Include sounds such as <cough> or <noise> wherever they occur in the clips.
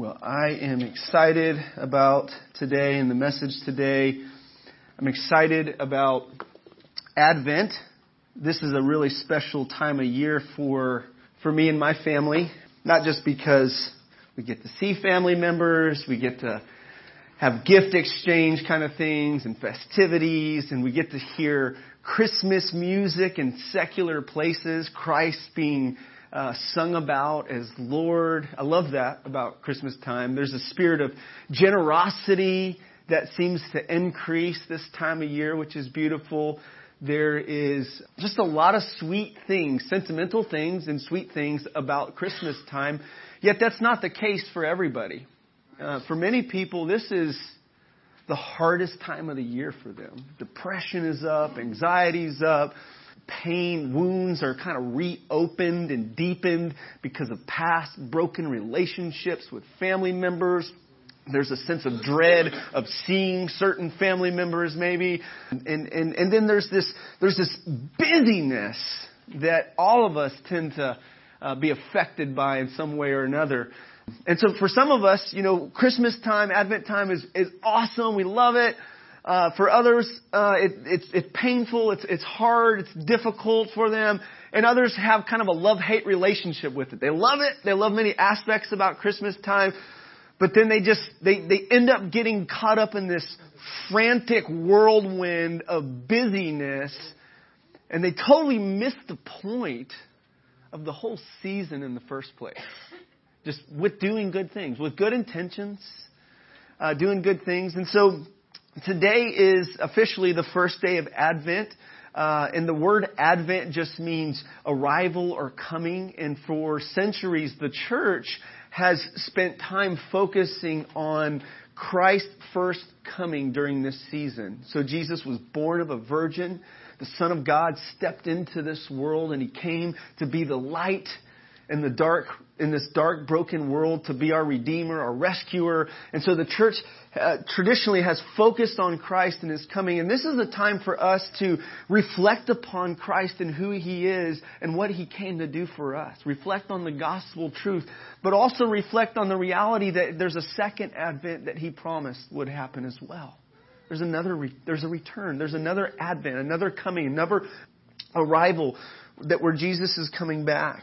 Well, I am excited about today and the message today. I'm excited about Advent. This is a really special time of year for, for me and my family. Not just because we get to see family members, we get to have gift exchange kind of things and festivities, and we get to hear Christmas music in secular places, Christ being uh, sung about as Lord. I love that about Christmas time. There's a spirit of generosity that seems to increase this time of year, which is beautiful. There is just a lot of sweet things, sentimental things and sweet things about Christmas time. Yet that's not the case for everybody. Uh, for many people, this is the hardest time of the year for them. Depression is up, anxiety's up, pain, wounds are kind of reopened and deepened because of past broken relationships with family members. There's a sense of dread of seeing certain family members maybe. And, and, and then there's this, there's this busyness that all of us tend to uh, be affected by in some way or another. And so for some of us, you know, Christmas time, Advent time is, is awesome. We love it. Uh, for others, uh, it, it's, it's painful, it's, it's hard, it's difficult for them. And others have kind of a love-hate relationship with it. They love it. They love many aspects about Christmas time. But then they just, they, they end up getting caught up in this frantic whirlwind of busyness. And they totally miss the point of the whole season in the first place. Just with doing good things, with good intentions, uh, doing good things. And so, Today is officially the first day of Advent. Uh, and the word Advent just means arrival or coming. And for centuries, the church has spent time focusing on Christ's first coming during this season. So Jesus was born of a virgin. The Son of God stepped into this world and he came to be the light in the dark, in this dark, broken world to be our Redeemer, our rescuer. And so the church uh, traditionally has focused on Christ and His coming. And this is a time for us to reflect upon Christ and who He is and what He came to do for us. Reflect on the gospel truth, but also reflect on the reality that there's a second advent that He promised would happen as well. There's another, re- there's a return. There's another advent, another coming, another arrival that where Jesus is coming back.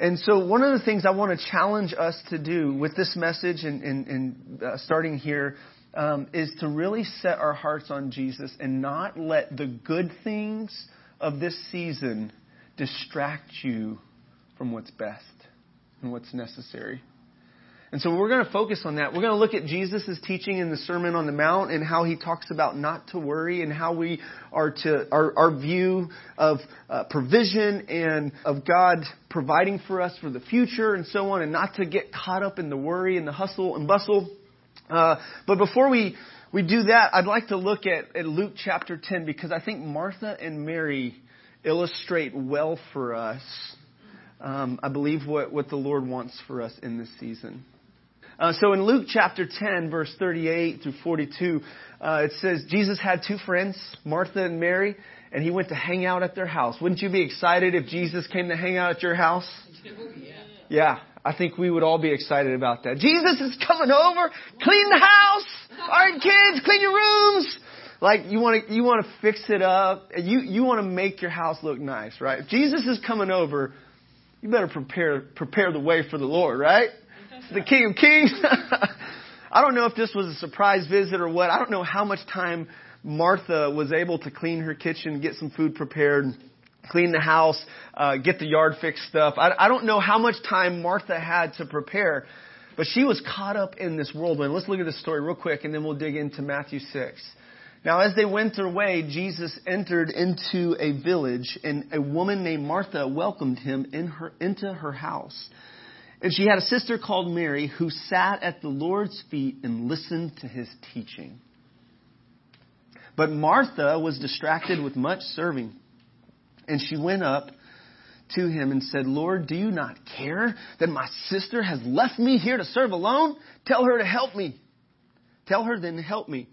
And so one of the things I want to challenge us to do with this message and, and, and uh, starting here um, is to really set our hearts on Jesus and not let the good things of this season distract you from what's best and what's necessary. And so we're going to focus on that. We're going to look at Jesus' teaching in the Sermon on the Mount and how he talks about not to worry and how we are to, our, our view of uh, provision and of God providing for us for the future and so on and not to get caught up in the worry and the hustle and bustle. Uh, but before we, we do that, I'd like to look at, at Luke chapter 10 because I think Martha and Mary illustrate well for us, um, I believe, what, what the Lord wants for us in this season. Uh, so in Luke chapter 10, verse 38 through 42, uh, it says Jesus had two friends, Martha and Mary, and he went to hang out at their house. Wouldn't you be excited if Jesus came to hang out at your house? Yeah. <laughs> yeah. I think we would all be excited about that. Jesus is coming over. Clean the house. All right, kids, clean your rooms. Like you want to you want to fix it up. You you want to make your house look nice, right? If Jesus is coming over, you better prepare prepare the way for the Lord, right? The King of Kings. <laughs> I don't know if this was a surprise visit or what. I don't know how much time Martha was able to clean her kitchen, get some food prepared, clean the house, uh, get the yard fixed stuff. I, I don't know how much time Martha had to prepare, but she was caught up in this whirlwind. Let's look at this story real quick and then we'll dig into Matthew 6. Now, as they went their way, Jesus entered into a village, and a woman named Martha welcomed him in her, into her house. And she had a sister called Mary who sat at the Lord's feet and listened to his teaching. But Martha was distracted with much serving. And she went up to him and said, Lord, do you not care that my sister has left me here to serve alone? Tell her to help me. Tell her then to help me.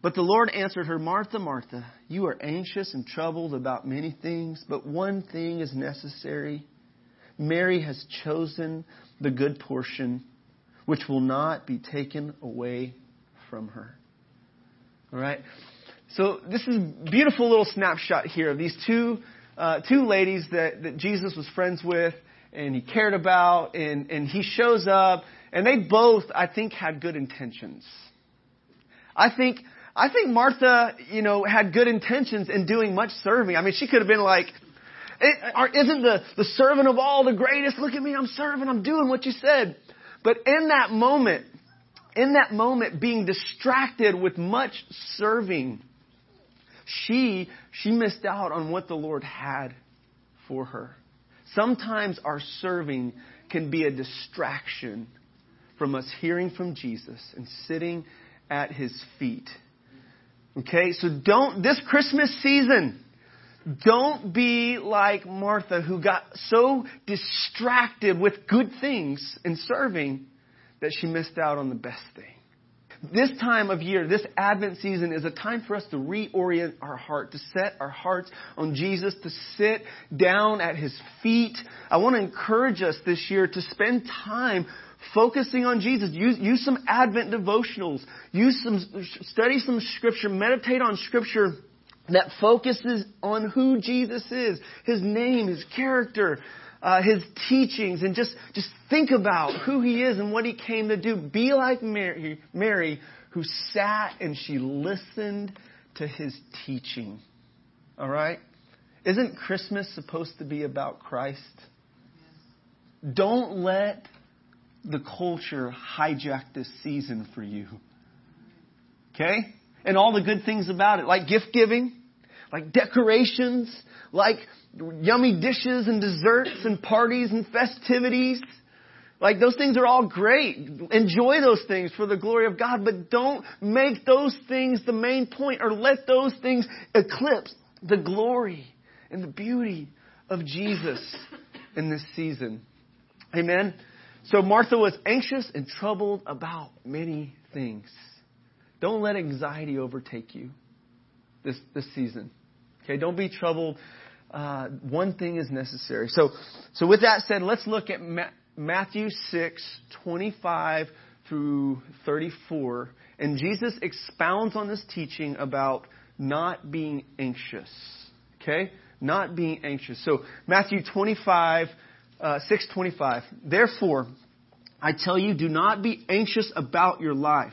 But the Lord answered her, Martha, Martha, you are anxious and troubled about many things, but one thing is necessary. Mary has chosen the good portion, which will not be taken away from her. All right? So this is a beautiful little snapshot here of these two, uh, two ladies that, that Jesus was friends with and he cared about and, and he shows up and they both, I think, had good intentions. I think, I think Martha, you know, had good intentions in doing much serving. I mean, she could have been like, isn't the, the servant of all the greatest? Look at me, I'm serving, I'm doing what you said. But in that moment, in that moment, being distracted with much serving, she, she missed out on what the Lord had for her. Sometimes our serving can be a distraction from us hearing from Jesus and sitting at his feet. Okay, so don't, this Christmas season, don't be like Martha who got so distracted with good things and serving that she missed out on the best thing. This time of year, this Advent season is a time for us to reorient our heart, to set our hearts on Jesus, to sit down at His feet. I want to encourage us this year to spend time focusing on Jesus. Use, use some Advent devotionals. Use some, study some scripture. Meditate on scripture that focuses on who Jesus is, His name, His character, uh, his teachings and just, just think about who he is and what he came to do. Be like Mary, Mary, who sat and she listened to his teaching. All right? Isn't Christmas supposed to be about Christ? Don't let the culture hijack this season for you. Okay? And all the good things about it, like gift giving, like decorations, like yummy dishes and desserts and parties and festivities. Like those things are all great. Enjoy those things for the glory of God, but don't make those things the main point or let those things eclipse the glory and the beauty of Jesus in this season. Amen. So Martha was anxious and troubled about many things. Don't let anxiety overtake you this, this season. Okay, don't be troubled uh, one thing is necessary. So, so with that said, let's look at Ma- Matthew 6, 25 through 34. And Jesus expounds on this teaching about not being anxious. Okay? Not being anxious. So, Matthew 25, uh, 6, 25. Therefore, I tell you, do not be anxious about your life,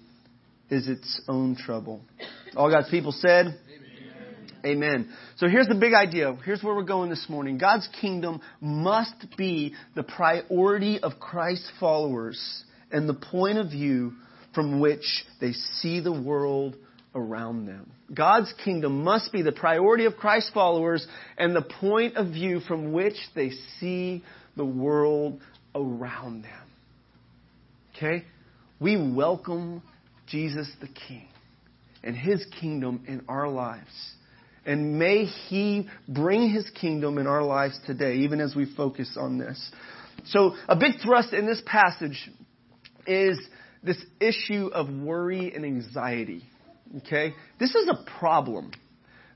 is its own trouble. All God's people said, Amen. So here's the big idea. Here's where we're going this morning. God's kingdom must be the priority of Christ's followers and the point of view from which they see the world around them. God's kingdom must be the priority of Christ's followers and the point of view from which they see the world around them. Okay? We welcome Jesus the King and His kingdom in our lives. And may He bring His kingdom in our lives today, even as we focus on this. So, a big thrust in this passage is this issue of worry and anxiety. Okay? This is a problem.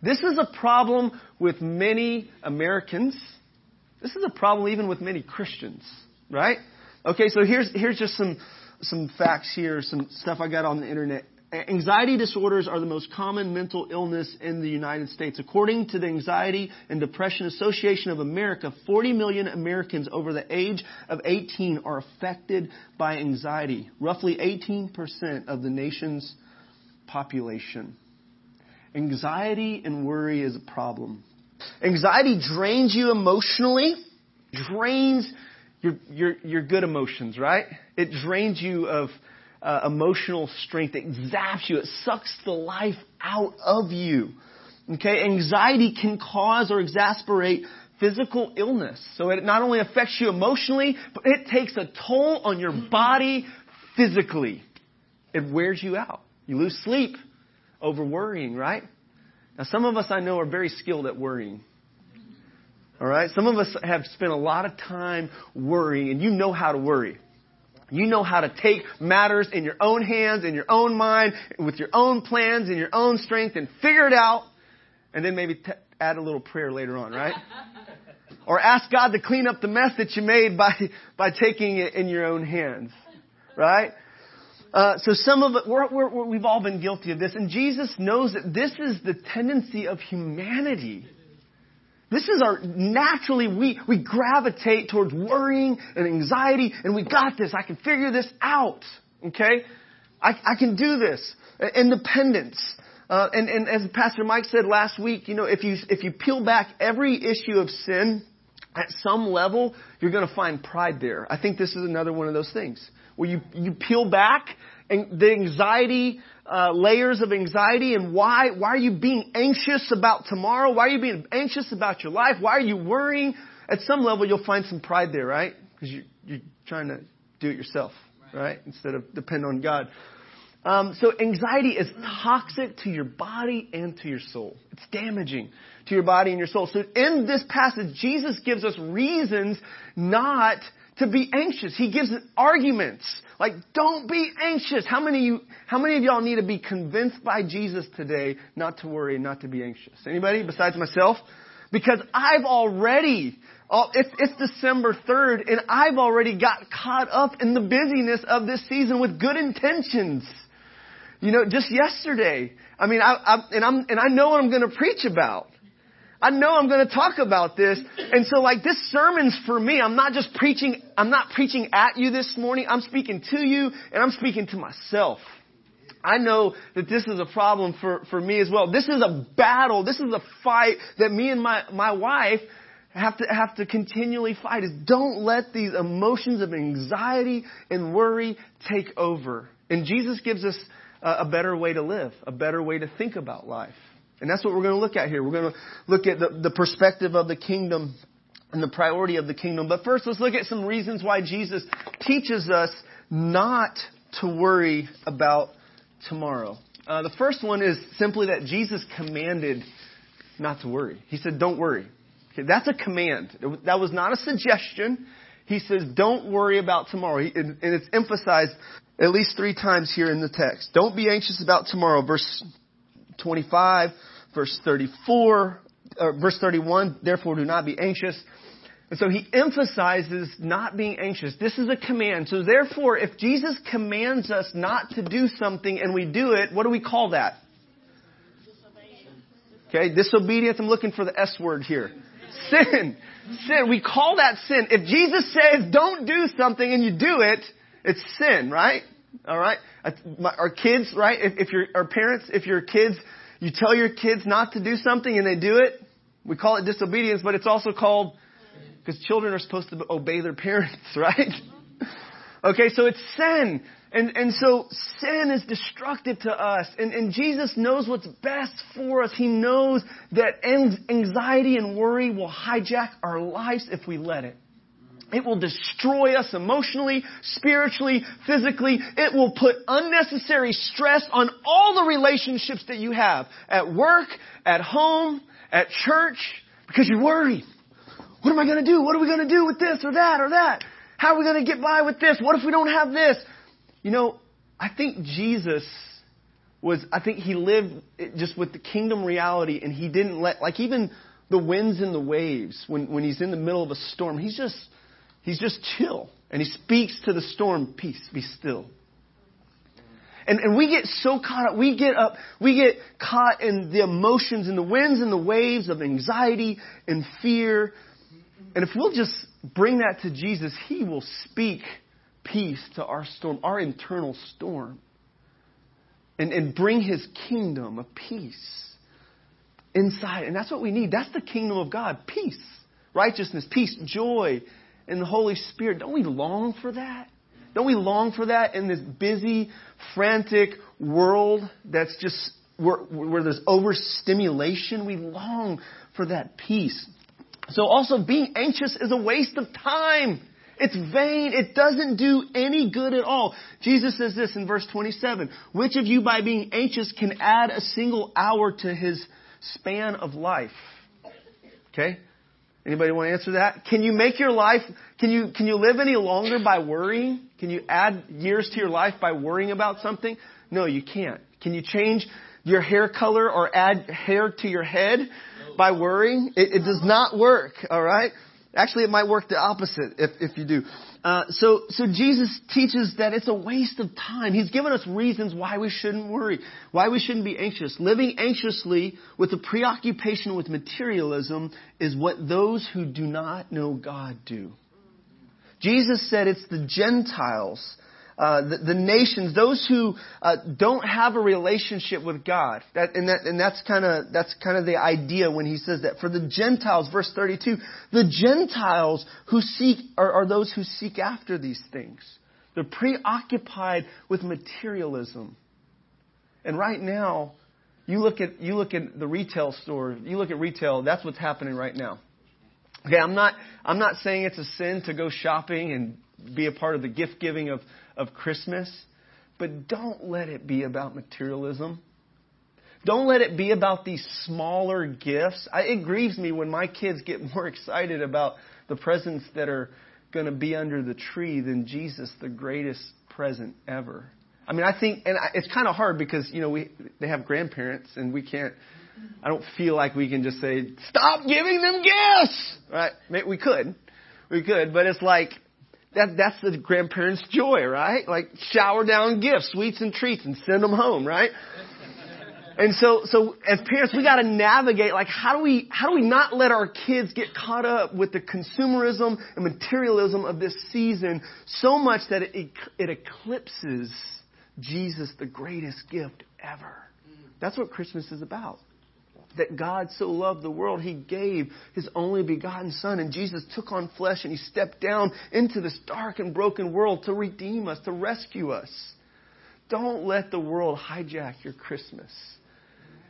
This is a problem with many Americans. This is a problem even with many Christians, right? Okay, so here's, here's just some, some facts here, some stuff I got on the internet. Anxiety disorders are the most common mental illness in the United States. According to the Anxiety and Depression Association of America, 40 million Americans over the age of 18 are affected by anxiety, roughly 18% of the nation's population. Anxiety and worry is a problem. Anxiety drains you emotionally, drains your, your, your good emotions, right? It drains you of uh, emotional strength. It zaps you. It sucks the life out of you. Okay? Anxiety can cause or exasperate physical illness. So it not only affects you emotionally, but it takes a toll on your body physically. It wears you out. You lose sleep over worrying, right? Now some of us I know are very skilled at worrying. All right? Some of us have spent a lot of time worrying and you know how to worry. You know how to take matters in your own hands, in your own mind, with your own plans, in your own strength, and figure it out, and then maybe t- add a little prayer later on, right? <laughs> or ask God to clean up the mess that you made by, by taking it in your own hands, right? Uh, so some of it, we're, we're, we've all been guilty of this, and Jesus knows that this is the tendency of humanity. This is our naturally we we gravitate towards worrying and anxiety, and we got this. I can figure this out. Okay, I, I can do this. Independence. Uh, and, and as Pastor Mike said last week, you know, if you if you peel back every issue of sin, at some level, you're going to find pride there. I think this is another one of those things where you you peel back and the anxiety uh, layers of anxiety and why why are you being anxious about tomorrow? Why are you being anxious about your life? Why are you worrying? At some level, you'll find some pride there, right? Because you, you're trying to do it yourself, right? Instead of depend on God. Um, so anxiety is toxic to your body and to your soul. It's damaging to your body and your soul. So in this passage, Jesus gives us reasons not to be anxious. He gives arguments. Like, don't be anxious. How many you, how many of y'all need to be convinced by Jesus today not to worry and not to be anxious? Anybody besides myself? Because I've already, oh, it's, it's December 3rd and I've already got caught up in the busyness of this season with good intentions. You know, just yesterday. I mean, I, I and I'm, and I know what I'm going to preach about. I know I'm going to talk about this. And so like this sermon's for me. I'm not just preaching, I'm not preaching at you this morning. I'm speaking to you and I'm speaking to myself. I know that this is a problem for, for me as well. This is a battle. This is a fight that me and my, my wife have to, have to continually fight is don't let these emotions of anxiety and worry take over. And Jesus gives us a, a better way to live, a better way to think about life. And that's what we're going to look at here. We're going to look at the, the perspective of the kingdom and the priority of the kingdom. But first, let's look at some reasons why Jesus teaches us not to worry about tomorrow. Uh, the first one is simply that Jesus commanded not to worry. He said, don't worry. Okay, that's a command. That was not a suggestion. He says, don't worry about tomorrow. And it's emphasized at least three times here in the text. Don't be anxious about tomorrow. Verse 25, verse 34, uh, verse 31, therefore do not be anxious. And so he emphasizes not being anxious. This is a command. So therefore, if Jesus commands us not to do something and we do it, what do we call that? Okay, disobedience. I'm looking for the S word here. Sin. Sin. We call that sin. If Jesus says don't do something and you do it, it's sin, right? All right. Our kids, right? If, if your our parents, if your kids, you tell your kids not to do something and they do it, we call it disobedience, but it's also called because children are supposed to obey their parents, <laughs> right? okay, so it's sin. And, and so sin is destructive to us. And, and Jesus knows what's best for us. He knows that anxiety and worry will hijack our lives if we let it. It will destroy us emotionally, spiritually, physically. It will put unnecessary stress on all the relationships that you have at work, at home, at church, because you're worried. What am I going to do? What are we going to do with this or that or that? How are we going to get by with this? What if we don't have this? You know, I think Jesus was I think he lived just with the kingdom reality and he didn't let like even the winds and the waves when when he's in the middle of a storm he's just he's just chill and he speaks to the storm peace be still and, and we get so caught up, we get up, we get caught in the emotions and the winds and the waves of anxiety and fear. And if we'll just bring that to Jesus, He will speak peace to our storm, our internal storm. And, and bring His kingdom of peace inside. And that's what we need. That's the kingdom of God. Peace, righteousness, peace, joy in the Holy Spirit. Don't we long for that? Don't we long for that in this busy, frantic world that's just where, where there's overstimulation? We long for that peace. So also being anxious is a waste of time. It's vain. It doesn't do any good at all. Jesus says this in verse 27. Which of you by being anxious can add a single hour to his span of life? Okay? Anybody want to answer that? Can you make your life, can you, can you live any longer by worrying? Can you add years to your life by worrying about something? No, you can't. Can you change your hair color or add hair to your head by worrying? It, it does not work, alright? Actually, it might work the opposite if, if you do. Uh, so, so Jesus teaches that it's a waste of time. He's given us reasons why we shouldn't worry, why we shouldn't be anxious. Living anxiously with a preoccupation with materialism is what those who do not know God do. Jesus said it's the Gentiles uh, the, the, nations, those who uh, don't have a relationship with God. That, and, that, and that's kind of that's kind of the idea when he says that. For the Gentiles, verse 32, the Gentiles who seek are, are those who seek after these things. They're preoccupied with materialism. And right now, you look at you look at the retail store. You look at retail. That's what's happening right now. Okay, I'm not I'm not saying it's a sin to go shopping and be a part of the gift giving of, of Christmas, but don't let it be about materialism. Don't let it be about these smaller gifts. I, it grieves me when my kids get <laughs> more excited about the presents that are going to be under the tree than Jesus, the greatest present ever. I mean, I think, and it's kind of hard because you know we they have grandparents and we can't. I don't feel like we can just say stop giving them gifts, right? We could, we could, but it's like that, that's the grandparents' joy, right? Like shower down gifts, sweets and treats and send them home, right? And so, so as parents, we got to navigate like how do we how do we not let our kids get caught up with the consumerism and materialism of this season so much that it it eclipses Jesus, the greatest gift ever. That's what Christmas is about that God so loved the world, He gave His only begotten Son. And Jesus took on flesh and He stepped down into this dark and broken world to redeem us, to rescue us. Don't let the world hijack your Christmas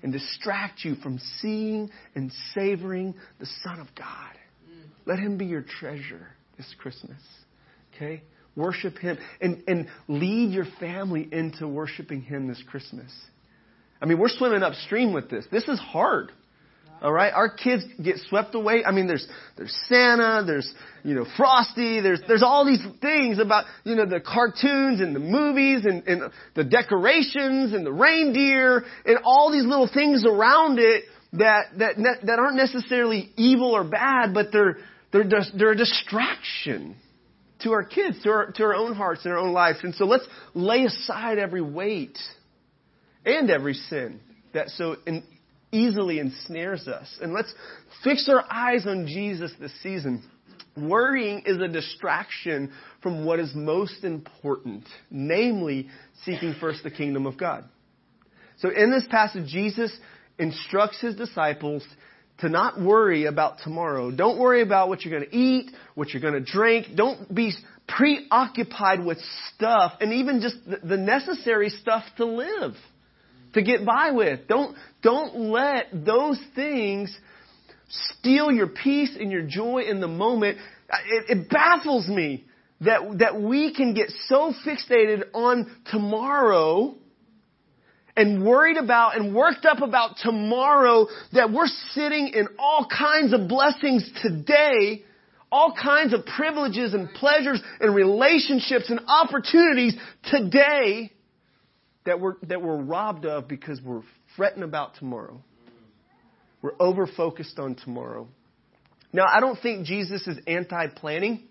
and distract you from seeing and savoring the Son of God. Let Him be your treasure this Christmas. Okay? Worship Him and, and lead your family into worshiping Him this Christmas. I mean, we're swimming upstream with this. This is hard. All right, our kids get swept away. I mean, there's there's Santa, there's you know Frosty, there's there's all these things about you know the cartoons and the movies and, and the decorations and the reindeer and all these little things around it that that that aren't necessarily evil or bad, but they're they're they're a distraction to our kids, to our to our own hearts and our own lives. And so let's lay aside every weight and every sin that so easily ensnares us. And let's fix our eyes on Jesus this season. Worrying is a distraction from what is most important, namely seeking first the kingdom of God. So in this passage, Jesus instructs his disciples to not worry about tomorrow. Don't worry about what you're going to eat, what you're going to drink. Don't be preoccupied with stuff and even just the necessary stuff to live to get by with. Don't, don't let those things steal your peace and your joy in the moment. It, it baffles me that, that we can get so fixated on tomorrow and worried about and worked up about tomorrow that we're sitting in all kinds of blessings today, all kinds of privileges and pleasures and relationships and opportunities today that we're, that we're robbed of because we're fretting about tomorrow. We're over focused on tomorrow. Now, I don't think Jesus is anti planning.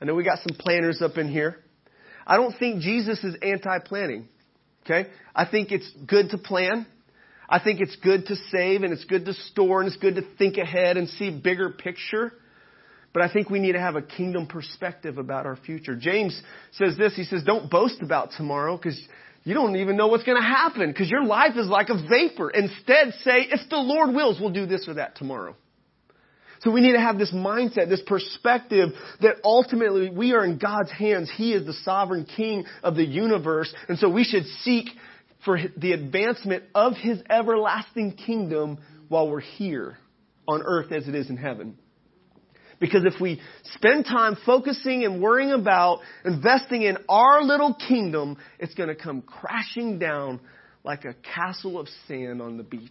I know we got some planners up in here. I don't think Jesus is anti planning. Okay? I think it's good to plan. I think it's good to save and it's good to store and it's good to think ahead and see bigger picture. But I think we need to have a kingdom perspective about our future. James says this. He says, don't boast about tomorrow because you don't even know what's going to happen because your life is like a vapor. Instead, say, if the Lord wills, we'll do this or that tomorrow. So we need to have this mindset, this perspective that ultimately we are in God's hands. He is the sovereign king of the universe. And so we should seek for the advancement of His everlasting kingdom while we're here on earth as it is in heaven. Because if we spend time focusing and worrying about investing in our little kingdom, it's going to come crashing down like a castle of sand on the beach.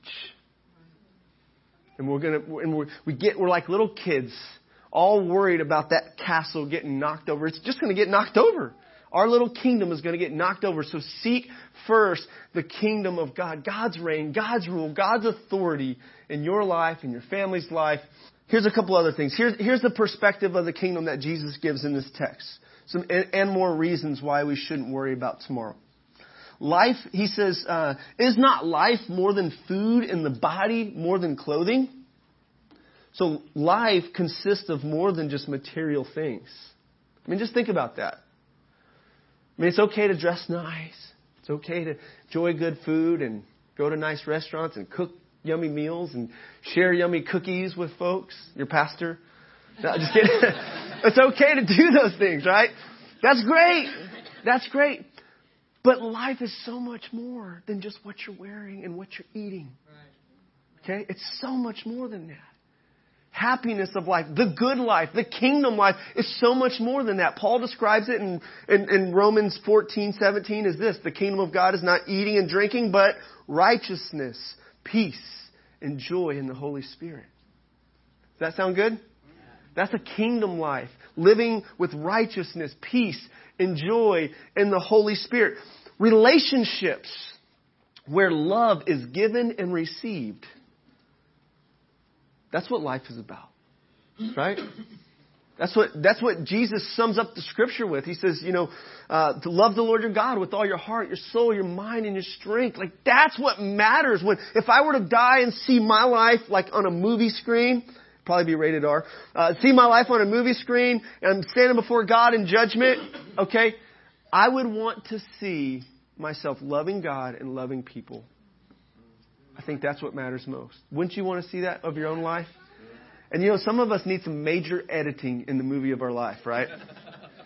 And we're going to, and we're, we get, we're like little kids, all worried about that castle getting knocked over. It's just going to get knocked over. Our little kingdom is going to get knocked over. So seek first the kingdom of God, God's reign, God's rule, God's authority in your life, in your family's life. Here's a couple other things. Here's, here's the perspective of the kingdom that Jesus gives in this text. Some, and, and more reasons why we shouldn't worry about tomorrow. Life, he says, uh, is not life more than food and the body more than clothing? So life consists of more than just material things. I mean, just think about that. I mean, it's okay to dress nice. It's okay to enjoy good food and go to nice restaurants and cook yummy meals and share yummy cookies with folks, your pastor. No, just kidding. <laughs> it's okay to do those things, right? That's great. That's great. But life is so much more than just what you're wearing and what you're eating. Okay? It's so much more than that. Happiness of life, the good life, the kingdom life is so much more than that. Paul describes it in, in, in Romans 14, 17 as this. The kingdom of God is not eating and drinking, but righteousness, peace, and joy in the Holy Spirit. Does that sound good? That's a kingdom life. Living with righteousness, peace, and joy in the Holy Spirit. Relationships where love is given and received. That's what life is about. Right? That's what, that's what Jesus sums up the scripture with. He says, you know, uh, to love the Lord your God with all your heart, your soul, your mind, and your strength. Like that's what matters. When if I were to die and see my life like on a movie screen, probably be rated R. Uh, see my life on a movie screen and I'm standing before God in judgment. Okay, I would want to see myself loving God and loving people. I think that's what matters most. Wouldn't you want to see that of your own life? And you know, some of us need some major editing in the movie of our life, right? <laughs>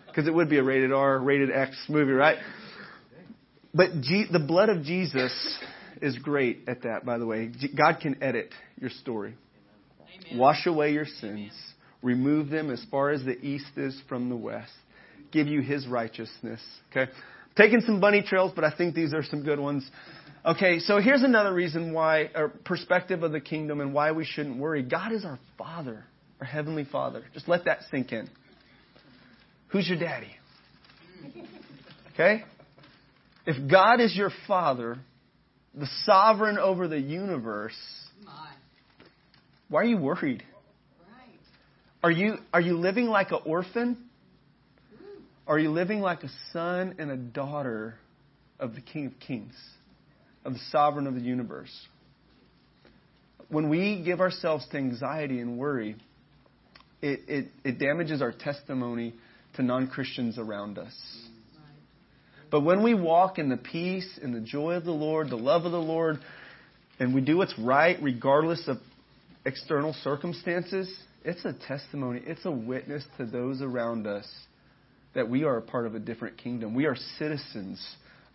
Because it would be a rated R, rated X movie, right? But G- the blood of Jesus is great at that, by the way. G- God can edit your story, Amen. wash away your sins, Amen. remove them as far as the east is from the west, give you His righteousness. Okay, taking some bunny trails, but I think these are some good ones. Okay, so here's another reason why, or perspective of the kingdom and why we shouldn't worry. God is our Father, our Heavenly Father. Just let that sink in. Who's your daddy? Okay? If God is your Father, the sovereign over the universe, why are you worried? Are you, are you living like an orphan? Are you living like a son and a daughter of the King of Kings? Of the sovereign of the universe. When we give ourselves to anxiety and worry, it, it, it damages our testimony to non Christians around us. But when we walk in the peace and the joy of the Lord, the love of the Lord, and we do what's right regardless of external circumstances, it's a testimony, it's a witness to those around us that we are a part of a different kingdom. We are citizens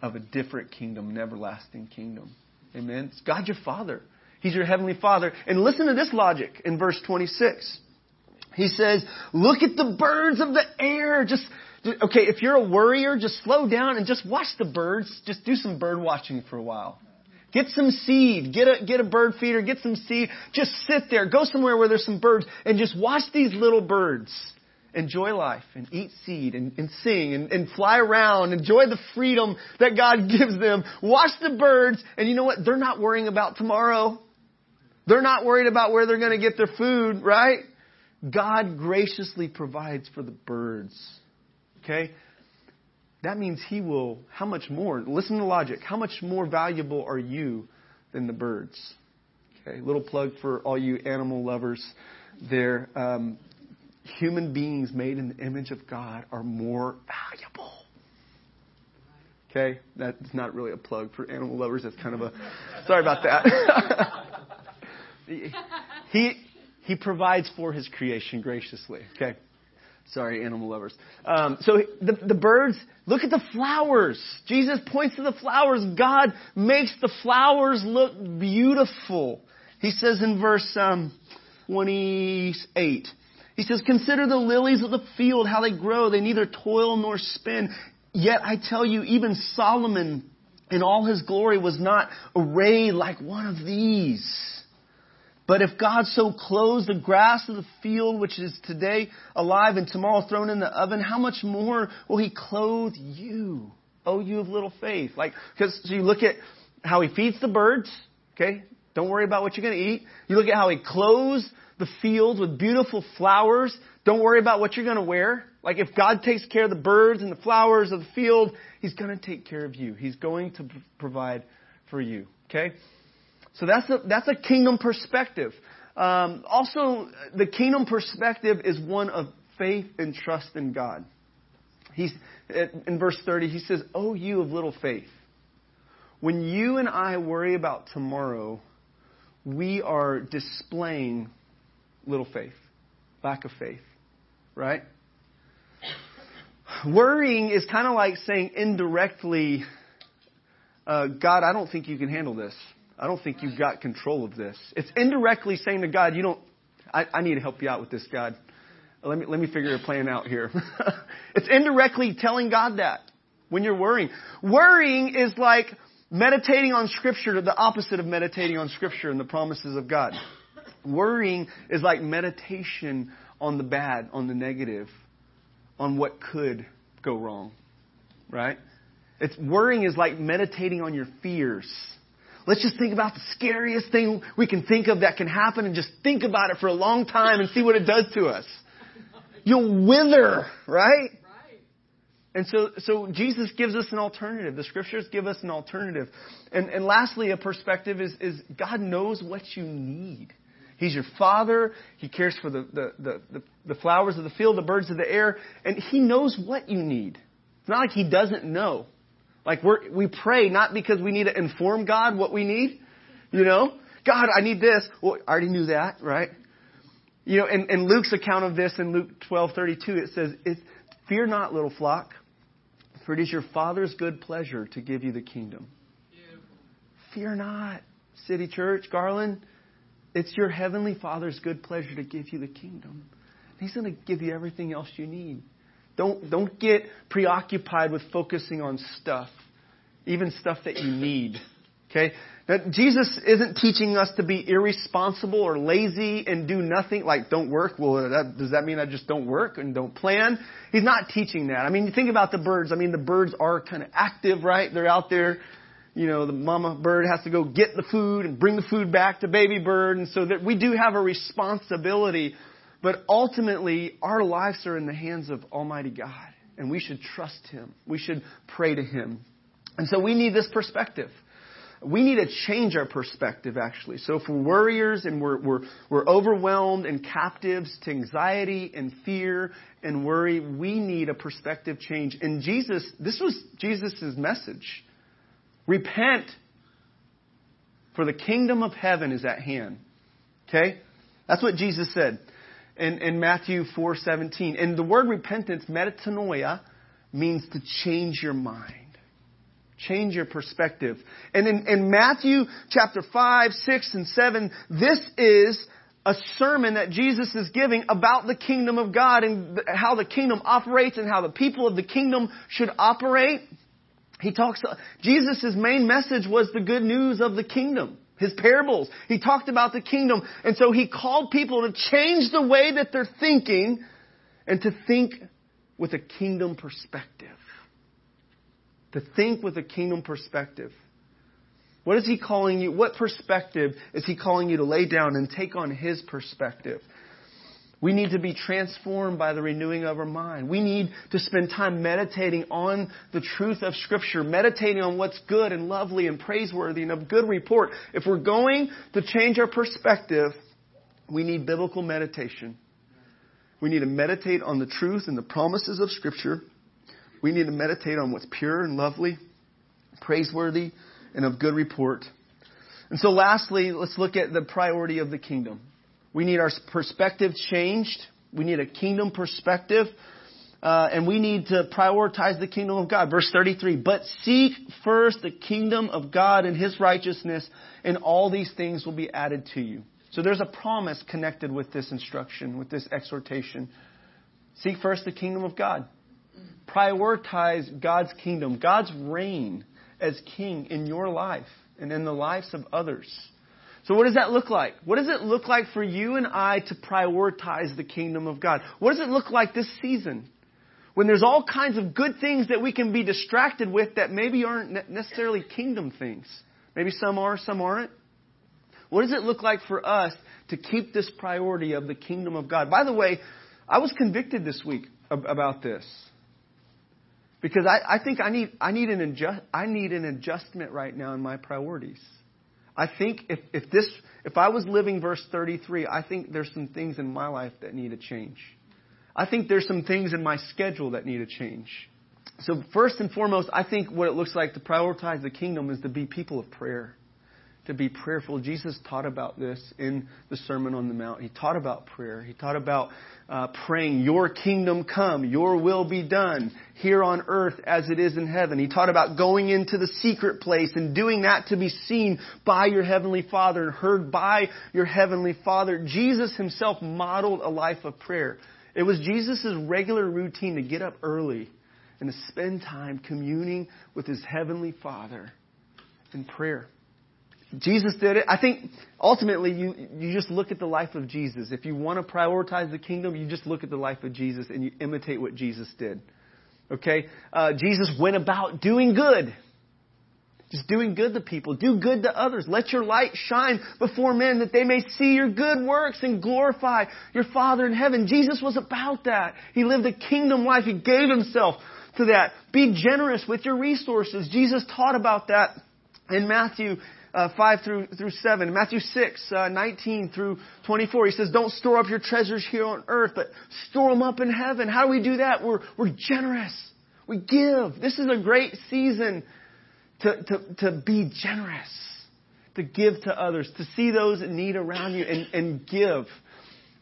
of a different kingdom, an everlasting kingdom. Amen. It's God your Father. He's your heavenly Father. And listen to this logic in verse 26. He says, look at the birds of the air. Just, okay, if you're a worrier, just slow down and just watch the birds. Just do some bird watching for a while. Get some seed. Get a, get a bird feeder. Get some seed. Just sit there. Go somewhere where there's some birds and just watch these little birds enjoy life and eat seed and, and sing and, and fly around, enjoy the freedom that God <laughs> gives them, watch the birds, and you know what? They're not worrying about tomorrow. They're not worried about where they're going to get their food, right? God graciously provides for the birds. Okay? That means He will, how much more? Listen to logic. How much more valuable are you than the birds? Okay, little plug for all you animal lovers there. Um, human beings made in the image of God are more valuable. Okay, that's not really a plug for animal lovers. That's kind of a sorry about that. <laughs> he he provides for his creation graciously. Okay. Sorry, animal lovers. Um, so the, the birds, look at the flowers. Jesus points to the flowers. God makes the flowers look beautiful. He says in verse um, 28, he says, Consider the lilies of the field, how they grow. They neither toil nor spin. Yet I tell you, even Solomon in all his glory was not arrayed like one of these. But if God so clothes the grass of the field, which is today alive and tomorrow thrown in the oven, how much more will He clothe you? Oh, you of little faith. Like, because so you look at how He feeds the birds, okay? Don't worry about what you're going to eat. You look at how He clothes the fields with beautiful flowers. Don't worry about what you're going to wear. Like, if God takes care of the birds and the flowers of the field, He's going to take care of you. He's going to provide for you, okay? So that's a, that's a kingdom perspective. Um, also, the kingdom perspective is one of faith and trust in God. He's, in verse 30, he says, Oh, you of little faith. When you and I worry about tomorrow, we are displaying little faith, lack of faith, right? Worrying is kind of like saying indirectly, uh, God, I don't think you can handle this. I don't think you've got control of this. It's indirectly saying to God, you don't, I, I need to help you out with this, God. Let me, let me figure a plan out here. <laughs> it's indirectly telling God that when you're worrying. Worrying is like meditating on Scripture, the opposite of meditating on Scripture and the promises of God. Worrying is like meditation on the bad, on the negative, on what could go wrong. Right? It's worrying is like meditating on your fears Let's just think about the scariest thing we can think of that can happen and just think about it for a long time and see what it does to us. You'll wither, right? And so, so Jesus gives us an alternative. The scriptures give us an alternative. And, and lastly, a perspective is, is God knows what you need. He's your father. He cares for the, the, the, the, the flowers of the field, the birds of the air, and He knows what you need. It's not like He doesn't know. Like we we pray not because we need to inform God what we need, you know? God, I need this. Well, I already knew that, right? You know, in, in Luke's account of this in Luke 12:32, it says, "Fear not, little flock, for it is your Father's good pleasure to give you the kingdom." Fear not, City Church, Garland. It's your heavenly Father's good pleasure to give you the kingdom. He's going to give you everything else you need. Don't, don't get preoccupied with focusing on stuff, even stuff that you need. Okay? Now, Jesus isn't teaching us to be irresponsible or lazy and do nothing, like don't work. Well, uh, that, does that mean I just don't work and don't plan? He's not teaching that. I mean, you think about the birds. I mean, the birds are kind of active, right? They're out there. You know, the mama bird has to go get the food and bring the food back to baby bird. And so that we do have a responsibility but ultimately, our lives are in the hands of Almighty God, and we should trust Him. We should pray to Him. And so we need this perspective. We need to change our perspective, actually. So if we're worriers and we're, we're, we're overwhelmed and captives to anxiety and fear and worry, we need a perspective change. And Jesus, this was Jesus' message. Repent, for the kingdom of heaven is at hand. Okay? That's what Jesus said in, in Matthew 4:17. And the word repentance, metanoia, means to change your mind. Change your perspective. And in, in Matthew chapter 5, 6, and 7, this is a sermon that Jesus is giving about the kingdom of God and how the kingdom operates and how the people of the kingdom should operate. He talks, Jesus' main message was the good news of the kingdom his parables. He talked about the kingdom. And so he called people to change the way that they're thinking and to think with a kingdom perspective. To think with a kingdom perspective. What is he calling you? What perspective is he calling you to lay down and take on his perspective? We need to be transformed by the renewing of our mind. We need to spend time meditating on the truth of Scripture, meditating on what's good and lovely and praiseworthy and of good report. If we're going to change our perspective, we need biblical meditation. We need to meditate on the truth and the promises of Scripture. We need to meditate on what's pure and lovely, praiseworthy, and of good report. And so lastly, let's look at the priority of the kingdom. We need our perspective changed. We need a kingdom perspective. Uh, and we need to prioritize the kingdom of God. Verse 33, but seek first the kingdom of God and his righteousness, and all these things will be added to you. So there's a promise connected with this instruction, with this exhortation. Seek first the kingdom of God. Prioritize God's kingdom, God's reign as king in your life and in the lives of others. So what does that look like? What does it look like for you and I to prioritize the kingdom of God? What does it look like this season? When there's all kinds of good things that we can be distracted with that maybe aren't necessarily kingdom things. Maybe some are, some aren't. What does it look like for us to keep this priority of the kingdom of God? By the way, I was convicted this week about this. Because I, I think I need, I, need an adjust, I need an adjustment right now in my priorities. I think if, if this, if I was living verse 33, I think there's some things in my life that need to change. I think there's some things in my schedule that need to change. So first and foremost, I think what it looks like to prioritize the kingdom is to be people of prayer to be prayerful. Jesus taught about this in the Sermon on the Mount. He taught about prayer. He taught about uh, praying, Your kingdom come, Your will be done here on earth as it is in heaven. He taught about going into the secret place and doing that to be seen by your Heavenly Father and heard by your Heavenly Father. Jesus Himself modeled a life of prayer. It was Jesus' regular routine to get up early and to spend time communing with His Heavenly Father in prayer. Jesus did it. I think ultimately you, you just look at the life of Jesus. If you want to prioritize the kingdom, you just look at the life of Jesus and you imitate what Jesus did. Okay? Uh, Jesus went about doing good. Just doing good to people. Do good to others. Let your light shine before men that they may see your good works and glorify your Father in heaven. Jesus was about that. He lived a kingdom life. He gave himself to that. Be generous with your resources. Jesus taught about that in Matthew uh, 5 through, through 7. Matthew 6, uh, 19 through 24. He says, don't store up your treasures here on earth, but store them up in heaven. How do we do that? We're, we're generous. We give. This is a great season to, to, to be generous, to give to others, to see those in need around you and, and give.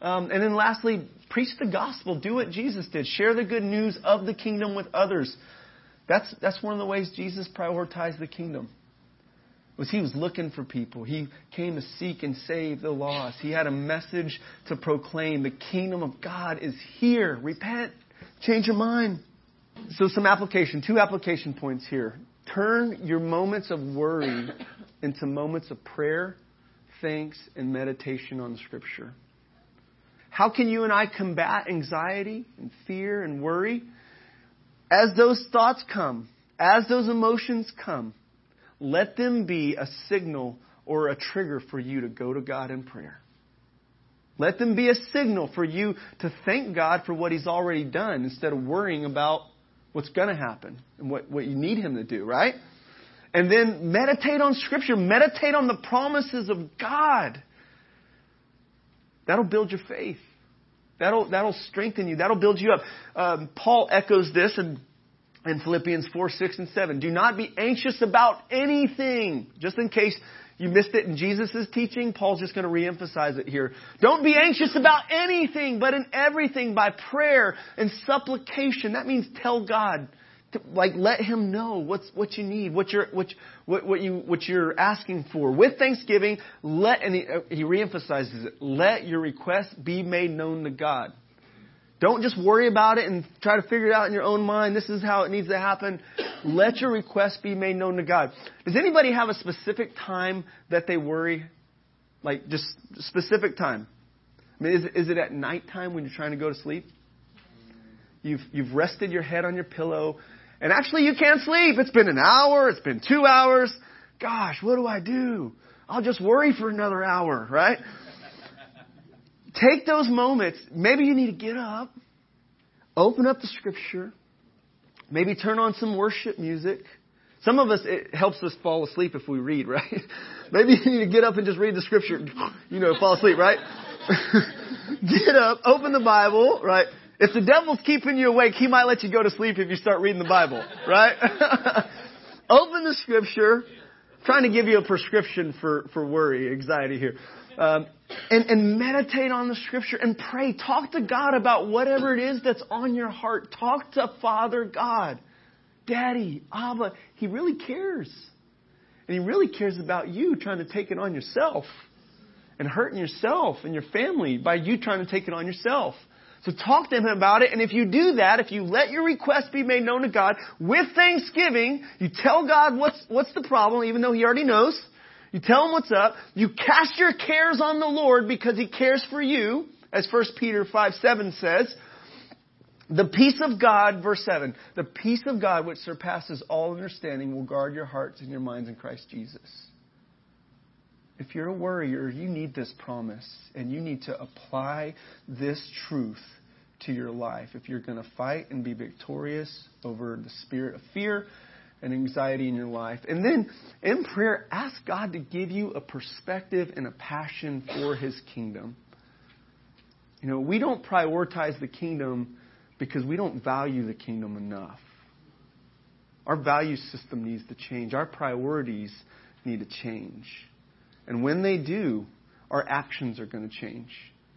Um, and then lastly, preach the gospel. Do what Jesus did. Share the good news of the kingdom with others. That's, that's one of the ways Jesus prioritized the kingdom was he was looking for people. He came to seek and save the lost. He had a message to proclaim. The kingdom of God is here. Repent. Change your mind. So some application, two application points here. Turn your moments of worry into moments of prayer, thanks, and meditation on Scripture. How can you and I combat anxiety and fear and worry? As those thoughts come, as those emotions come, let them be a signal or a trigger for you to go to God in prayer. Let them be a signal for you to thank God for what He's already done instead of worrying about what's going to happen and what, what you need Him to do, right? And then meditate on Scripture. Meditate on the promises of God. That'll build your faith. That'll, that'll strengthen you. That'll build you up. Um, Paul echoes this in in Philippians 4, 6, and 7. Do not be anxious about anything. Just in case you missed it in Jesus' teaching, Paul's just going to reemphasize it here. Don't be anxious about anything, but in everything by prayer and supplication. That means tell God. To, like let him know what's what you need, what you're what, what, what you what you're asking for. With thanksgiving, let and he, uh, he reemphasizes it. Let your request be made known to God. Don't just worry about it and try to figure it out in your own mind. This is how it needs to happen. Let your request be made known to God. Does anybody have a specific time that they worry? Like just specific time? I mean, is is it at nighttime when you're trying to go to sleep? You've, you've rested your head on your pillow, and actually you can't sleep. It's been an hour, it's been two hours. Gosh, what do I do? I'll just worry for another hour, right? Take those moments. Maybe you need to get up, open up the scripture, maybe turn on some worship music. Some of us, it helps us fall asleep if we read, <laughs> right? Maybe you need to get up and just read the scripture, <laughs> you know, fall asleep, right? <laughs> get up, open the Bible, right? If the devil's keeping you awake, he might let you go to sleep if you start reading the Bible, right? open the scripture. I'm trying to give you a prescription for, for worry, anxiety here. Um, and, and meditate on the scripture and pray. Talk to God about whatever it is that's on your heart. Talk to Father God. Daddy, Abba, He really cares. And He really cares about you trying to take it on yourself and hurting yourself and your family by you trying to take it on yourself. So talk to him about it. And if you do that, if you let your request be made known to God with thanksgiving, you tell God what's, what's the problem, even though he already knows. You tell him what's up. You cast your cares on the Lord because he cares for you, as 1 Peter 5 7 says. The peace of God, verse 7, the peace of God which surpasses all understanding will guard your hearts and your minds in Christ Jesus. If you're a worrier, you need this promise and you need to apply this truth to your life if you're going to fight and be victorious over the spirit of fear and anxiety in your life. And then in prayer, ask God to give you a perspective and a passion for His kingdom. You know, we don't prioritize the kingdom because we don't value the kingdom enough. Our value system needs to change. Our priorities need to change. And when they do, our actions are going to change.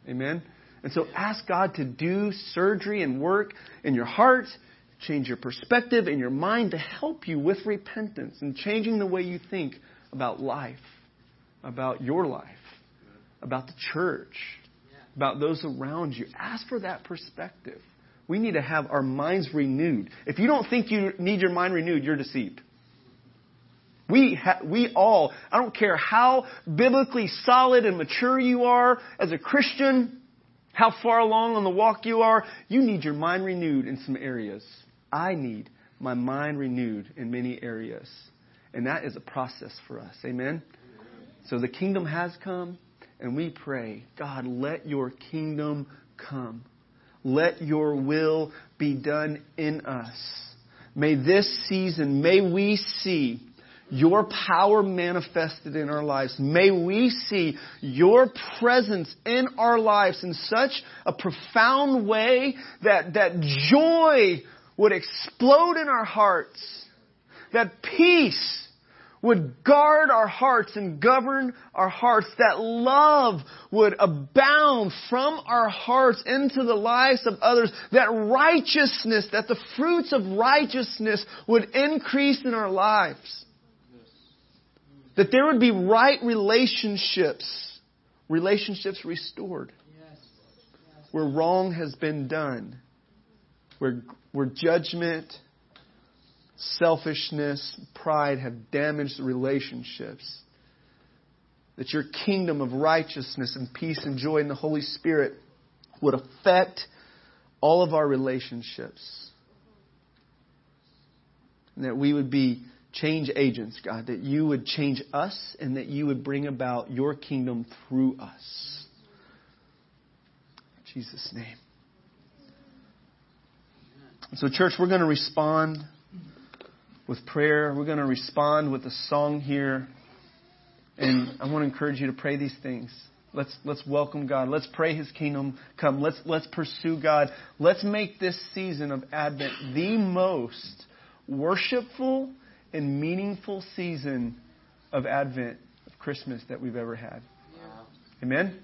Amen? And so ask God to do surgery and work in your heart, change your perspective in your mind to help you with repentance and changing the way you think about life, about your life, about the church, about those around you. Ask for that perspective. We need to have our minds renewed. If you don't think you need your mind renewed, you're deceived. We, ha- we all, I don't care how biblically solid and mature you are as a Christian, how far along on the walk you are, you need your mind renewed in some areas. I need my mind renewed in many areas. And that is a process for us. Amen? So the kingdom has come, and we pray, God, let your kingdom come. Let your will be done in us. May this season, may we see your power manifested in our lives. May we see your presence in our lives in such a profound way that, that joy would explode in our hearts, that peace would guard our hearts and govern our hearts, that love would abound from our hearts into the lives of others, that righteousness, that the fruits of righteousness would increase in our lives. That there would be right relationships, relationships restored, where wrong has been done, where, where judgment, selfishness, pride have damaged the relationships. That your kingdom of righteousness and peace and joy in the Holy Spirit would affect all of our relationships. And that we would be change agents, God, that you would change us and that you would bring about your kingdom through us. In Jesus' name. So, church, we're going to respond with prayer. We're going to respond with a song here. And I want to encourage you to pray these things. Let's, let's welcome God. Let's pray His kingdom come. Let's, let's pursue God. Let's make this season of Advent the most worshipful and meaningful season of Advent, of Christmas that we've ever had. Amen?